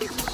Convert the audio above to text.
you.